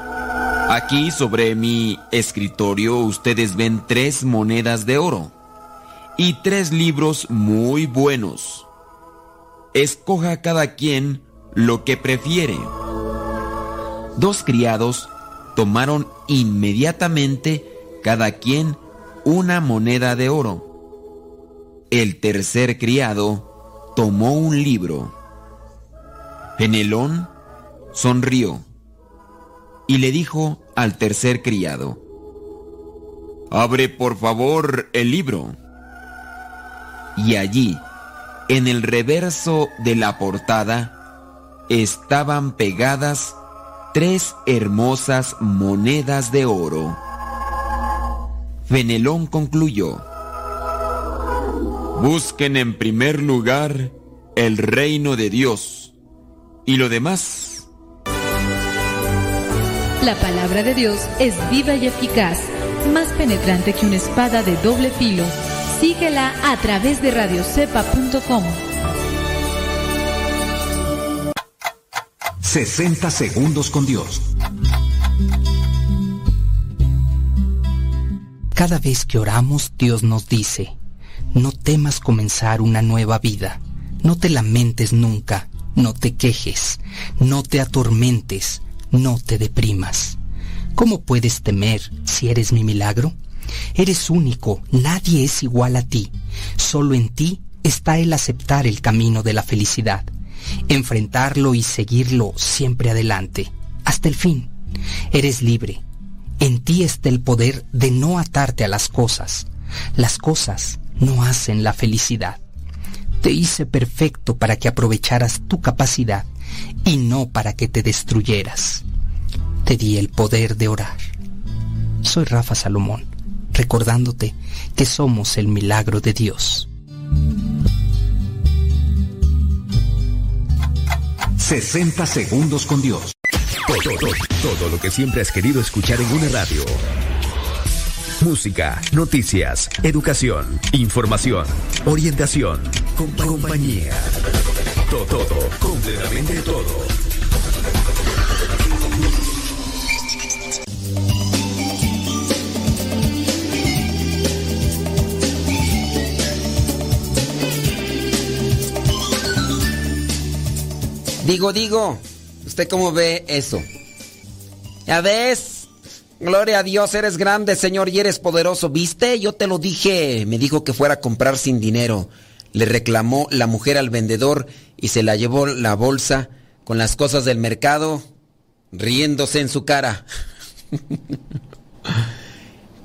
Aquí sobre mi escritorio ustedes ven tres monedas de oro y tres libros muy buenos. Escoja cada quien lo que prefiere. Dos criados tomaron inmediatamente cada quien una moneda de oro. El tercer criado tomó un libro. Penelón sonrió y le dijo al tercer criado, Abre por favor el libro. Y allí, en el reverso de la portada, estaban pegadas tres hermosas monedas de oro. Fenelón concluyó, Busquen en primer lugar el reino de Dios y lo demás La palabra de Dios es viva y eficaz, más penetrante que una espada de doble filo. Síguela a través de radiocepa.com. 60 segundos con Dios. Cada vez que oramos, Dios nos dice, no temas comenzar una nueva vida, no te lamentes nunca, no te quejes, no te atormentes, no te deprimas. ¿Cómo puedes temer si eres mi milagro? Eres único, nadie es igual a ti. Solo en ti está el aceptar el camino de la felicidad, enfrentarlo y seguirlo siempre adelante, hasta el fin. Eres libre. En ti está el poder de no atarte a las cosas. Las cosas no hacen la felicidad. Te hice perfecto para que aprovecharas tu capacidad y no para que te destruyeras. Te di el poder de orar. Soy Rafa Salomón, recordándote que somos el milagro de Dios. 60 segundos con Dios. Todo, todo, todo lo que siempre has querido escuchar en una radio. Música, noticias, educación, información, orientación, compa- compañía. Todo, todo, completamente todo. Digo, digo, ¿usted cómo ve eso? Ya ves, gloria a Dios, eres grande, Señor, y eres poderoso. ¿Viste? Yo te lo dije. Me dijo que fuera a comprar sin dinero. Le reclamó la mujer al vendedor y se la llevó la bolsa con las cosas del mercado, riéndose en su cara.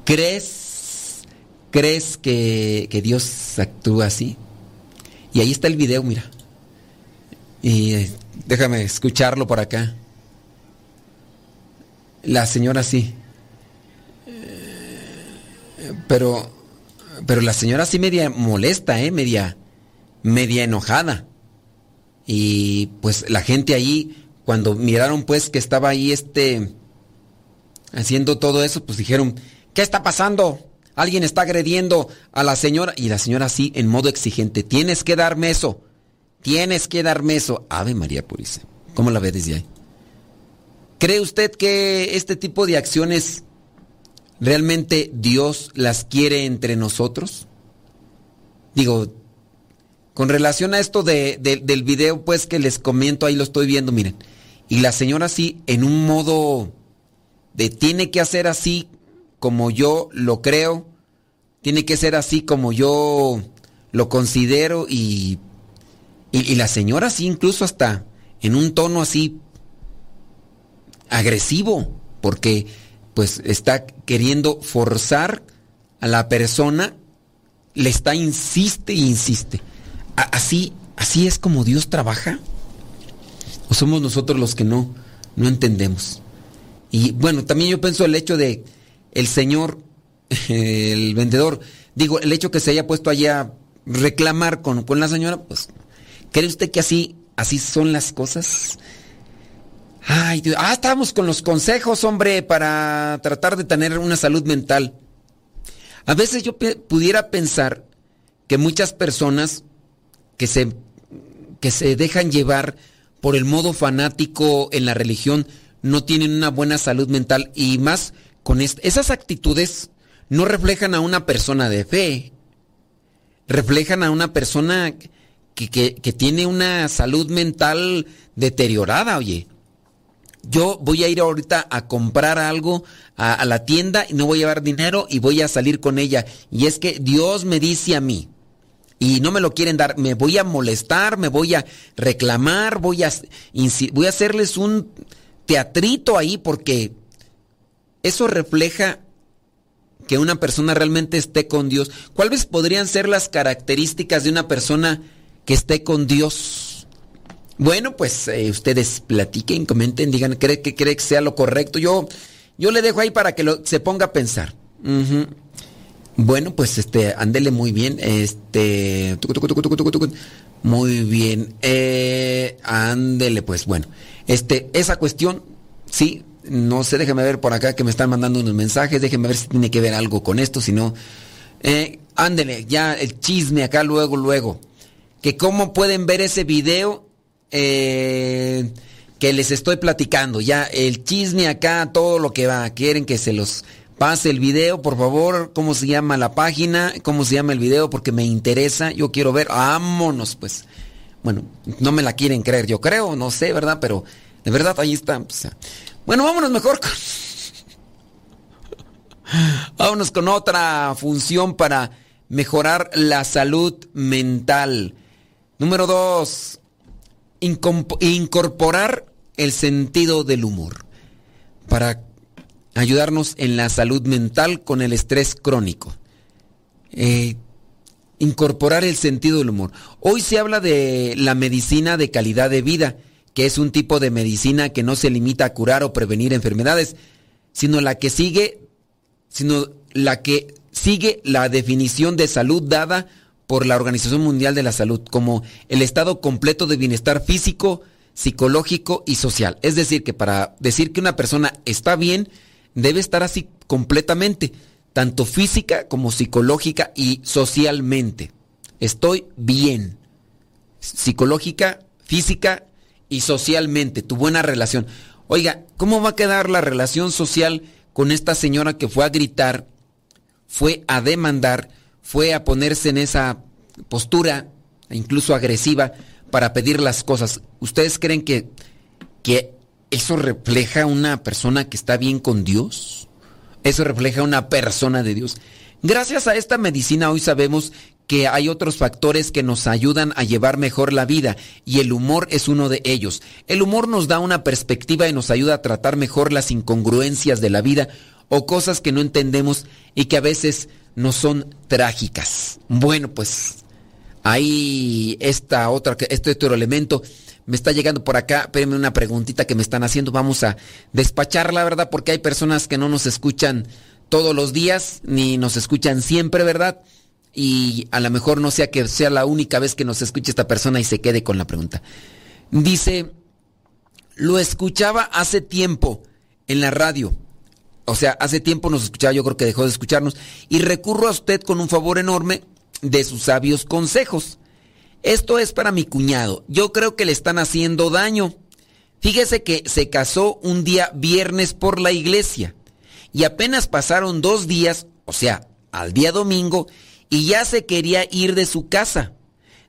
¿Crees? ¿Crees que, que Dios actúa así? Y ahí está el video, mira. Y eh, déjame escucharlo por acá. La señora sí. Pero, pero la señora sí media molesta, ¿eh? Media, media enojada. Y pues la gente ahí, cuando miraron pues que estaba ahí este, haciendo todo eso, pues dijeron, ¿qué está pasando? Alguien está agrediendo a la señora. Y la señora así, en modo exigente, tienes que darme eso. Tienes que darme eso. Ave María Purísima. ¿Cómo la ve desde ahí? ¿Cree usted que este tipo de acciones realmente Dios las quiere entre nosotros? Digo, con relación a esto de, de, del video, pues que les comento, ahí lo estoy viendo, miren. Y la señora así, en un modo de tiene que hacer así como yo lo creo, tiene que ser así como yo lo considero y, y, la señora así, incluso hasta en un tono así agresivo, porque pues está queriendo forzar a la persona, le está insiste e insiste. Así, así es como Dios trabaja. O somos nosotros los que no, no entendemos. Y bueno, también yo pienso el hecho de el señor, el vendedor, digo, el hecho que se haya puesto allá a reclamar con, con la señora, pues, ¿cree usted que así, así son las cosas? Ay, Dios. Ah, estábamos con los consejos, hombre, para tratar de tener una salud mental. A veces yo pudiera pensar que muchas personas que se, que se dejan llevar por el modo fanático en la religión no tienen una buena salud mental y más con esas actitudes no reflejan a una persona de fe, reflejan a una persona que, que, que tiene una salud mental deteriorada, oye yo voy a ir ahorita a comprar algo a, la tienda y no voy a llevar dinero y voy a salir con ella. Y es que Dios me dice a mí y no me lo quieren dar, me voy a molestar, me voy a reclamar, voy a, voy a hacerles un teatrito ahí porque eso refleja que una persona realmente esté con Dios. ¿Cuáles podrían ser las características de una persona que esté con Dios? Bueno, pues eh, ustedes platiquen, comenten, digan, ¿cree que cree que sea lo correcto? Yo, yo le dejo ahí para que se ponga a pensar. Bueno, pues este, ándele muy bien. Este. Muy bien. Eh, ándele, pues bueno. Este, esa cuestión, sí, no sé, déjeme ver por acá que me están mandando unos mensajes, déjeme ver si tiene que ver algo con esto, si no. Eh, ándele, ya el chisme acá luego, luego. Que cómo pueden ver ese video eh, que les estoy platicando. Ya el chisme acá, todo lo que va. Quieren que se los pase el video, por favor. ¿Cómo se llama la página? ¿Cómo se llama el video? Porque me interesa. Yo quiero ver. Vámonos, pues. Bueno, no me la quieren creer, yo creo, no sé, ¿verdad? Pero de verdad ahí está. Bueno, vámonos mejor con... vámonos con otra función para mejorar la salud mental. Número dos, incorporar el sentido del humor para ayudarnos en la salud mental con el estrés crónico. Eh, incorporar el sentido del humor. Hoy se habla de la medicina de calidad de vida, que es un tipo de medicina que no se limita a curar o prevenir enfermedades, sino la que sigue, sino la que sigue la definición de salud dada por la Organización Mundial de la Salud como el estado completo de bienestar físico, psicológico y social. Es decir, que para decir que una persona está bien, debe estar así completamente, tanto física como psicológica y socialmente. Estoy bien, psicológica, física y socialmente, tu buena relación. Oiga, ¿cómo va a quedar la relación social con esta señora que fue a gritar, fue a demandar, fue a ponerse en esa postura, incluso agresiva, para pedir las cosas. ¿Ustedes creen que, que eso refleja una persona que está bien con Dios? ¿Eso refleja una persona de Dios? Gracias a esta medicina hoy sabemos que hay otros factores que nos ayudan a llevar mejor la vida y el humor es uno de ellos. El humor nos da una perspectiva y nos ayuda a tratar mejor las incongruencias de la vida o cosas que no entendemos y que a veces no son trágicas. Bueno, pues ahí esta otra, este otro elemento me está llegando por acá. Espérenme una preguntita que me están haciendo. Vamos a despachar, la verdad, porque hay personas que no nos escuchan todos los días, ni nos escuchan siempre, ¿verdad? Y a lo mejor no sea que sea la única vez que nos escuche esta persona y se quede con la pregunta. Dice, lo escuchaba hace tiempo en la radio. O sea, hace tiempo nos escuchaba, yo creo que dejó de escucharnos. Y recurro a usted con un favor enorme de sus sabios consejos. Esto es para mi cuñado. Yo creo que le están haciendo daño. Fíjese que se casó un día viernes por la iglesia y apenas pasaron dos días, o sea, al día domingo, y ya se quería ir de su casa.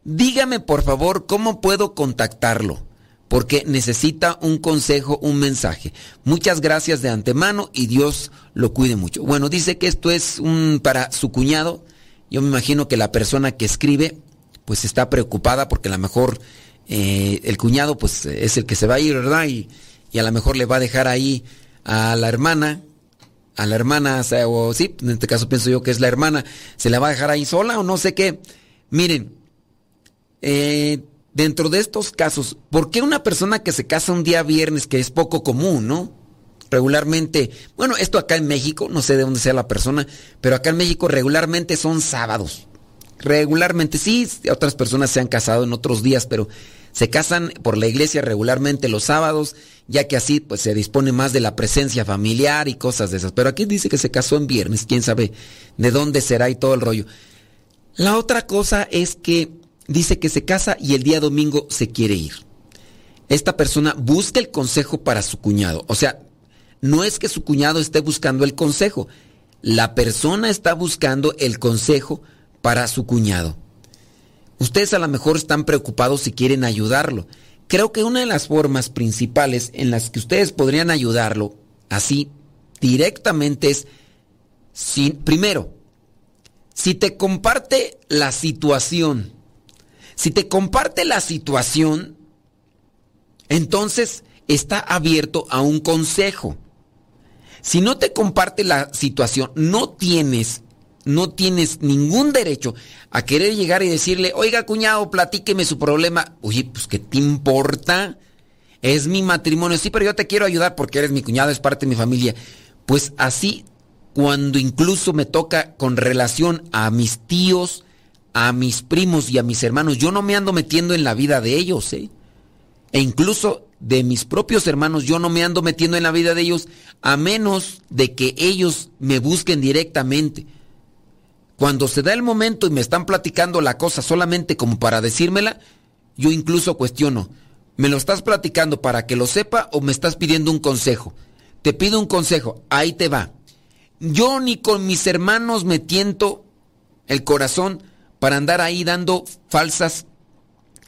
Dígame por favor cómo puedo contactarlo, porque necesita un consejo, un mensaje. Muchas gracias de antemano y Dios lo cuide mucho. Bueno, dice que esto es un para su cuñado. Yo me imagino que la persona que escribe pues está preocupada porque a lo mejor eh, el cuñado pues es el que se va a ir, ¿verdad? Y, a lo mejor le va a dejar ahí a la hermana, a la hermana, o, sí, en este caso pienso yo que es la hermana, se la va a dejar ahí sola o no sé qué. Miren, eh, dentro de estos casos, ¿por qué una persona que se casa un día viernes, que es poco común, ¿no? Regularmente, bueno, esto acá en México, no sé de dónde sea la persona, pero acá en México regularmente son sábados regularmente, sí, otras personas se han casado en otros días, pero se casan por la iglesia regularmente los sábados, ya que así pues se dispone más de la presencia familiar y cosas de esas. Pero aquí dice que se casó en viernes, quién sabe de dónde será y todo el rollo. La otra cosa es que dice que se casa y el día domingo se quiere ir. Esta persona busca el consejo para su cuñado. O sea, no es que su cuñado esté buscando el consejo. La persona está buscando el consejo para su cuñado. Ustedes a lo mejor están preocupados si quieren ayudarlo. Creo que una de las formas principales en las que ustedes podrían ayudarlo así directamente es, si, primero, si te comparte la situación, si te comparte la situación, entonces está abierto a un consejo. Si no te comparte la situación, no tienes no tienes ningún derecho a querer llegar y decirle, oiga cuñado, platíqueme su problema. Oye, pues ¿qué te importa? Es mi matrimonio. Sí, pero yo te quiero ayudar porque eres mi cuñado, es parte de mi familia. Pues así, cuando incluso me toca con relación a mis tíos, a mis primos y a mis hermanos, yo no me ando metiendo en la vida de ellos, ¿eh? E incluso de mis propios hermanos, yo no me ando metiendo en la vida de ellos, a menos de que ellos me busquen directamente. Cuando se da el momento y me están platicando la cosa solamente como para decírmela, yo incluso cuestiono, ¿me lo estás platicando para que lo sepa o me estás pidiendo un consejo? Te pido un consejo, ahí te va. Yo ni con mis hermanos me tiento el corazón para andar ahí dando falsas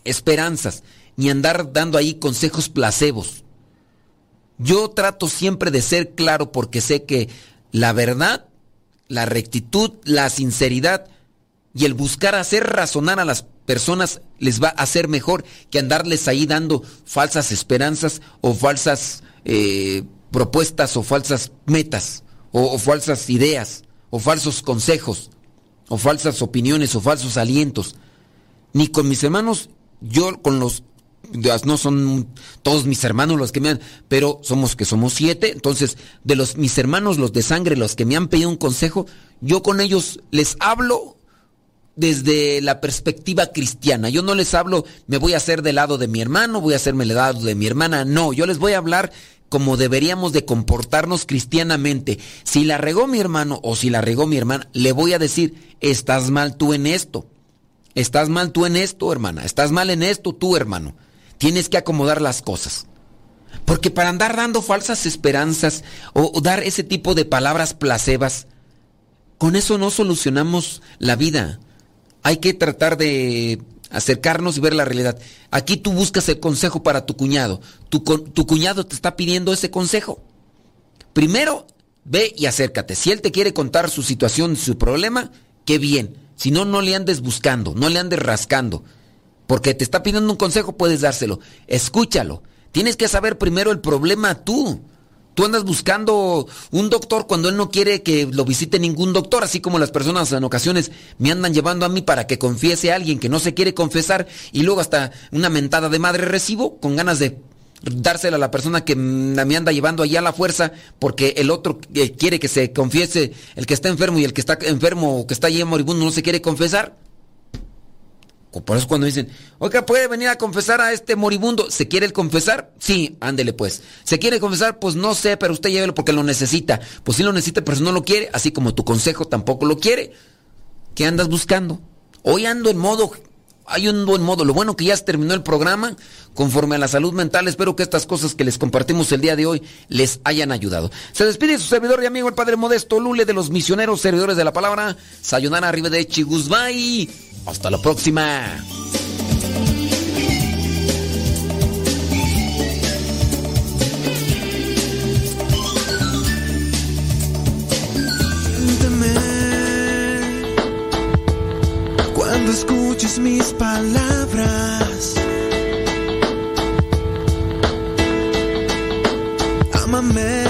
esperanzas, ni andar dando ahí consejos placebos. Yo trato siempre de ser claro porque sé que la verdad la rectitud, la sinceridad y el buscar hacer razonar a las personas les va a hacer mejor que andarles ahí dando falsas esperanzas o falsas eh, propuestas o falsas metas o, o falsas ideas o falsos consejos o falsas opiniones o falsos alientos. Ni con mis hermanos, yo con los no son todos mis hermanos los que me han, pero somos que somos siete, entonces de los mis hermanos, los de sangre, los que me han pedido un consejo, yo con ellos les hablo desde la perspectiva cristiana. Yo no les hablo, me voy a hacer del lado de mi hermano, voy a hacerme del lado de mi hermana, no, yo les voy a hablar como deberíamos de comportarnos cristianamente. Si la regó mi hermano o si la regó mi hermana, le voy a decir, estás mal tú en esto. Estás mal tú en esto, hermana. Estás mal en esto, tú, hermano. Tienes que acomodar las cosas. Porque para andar dando falsas esperanzas o, dar ese tipo de palabras placebas, con eso no solucionamos la vida. Hay que tratar de acercarnos y ver la realidad. Aquí tú buscas el consejo para tu cuñado. Tu, cuñado te está pidiendo ese consejo. Primero, ve y acércate. Si él te quiere contar su situación, su problema, qué bien. Si no, no le andes buscando, no le andes rascando. Porque te está pidiendo un consejo, puedes dárselo. Escúchalo. Tienes que saber primero el problema tú. Tú andas buscando un doctor cuando él no quiere que lo visite ningún doctor, así como las personas en ocasiones me andan llevando a mí para que confiese a alguien que no se quiere confesar y luego hasta una mentada de madre recibo con ganas de dársela a la persona que me anda llevando allá a la fuerza porque el otro quiere que se confiese, el que está enfermo y el que está enfermo o que está allí moribundo no se quiere confesar. Por eso cuando dicen, oiga, ¿puede venir a confesar a este moribundo? ¿Se quiere confesar? Sí, ándele pues. ¿Se quiere confesar? Pues no sé, pero usted llévelo porque lo necesita. Pues sí lo necesita, pero si no lo quiere, así como tu consejo tampoco lo quiere. ¿Qué andas buscando? Hoy ando en modo, hay un buen modo. Lo bueno que ya se terminó el programa, conforme a la salud mental. Espero que estas cosas que les compartimos el día de hoy les hayan ayudado. Se despide su servidor y amigo, el Padre Modesto Lule de los misioneros servidores de la palabra. Sayonara arriba de Chiguzbay. Hasta la próxima. Cuando escuches mis palabras, amame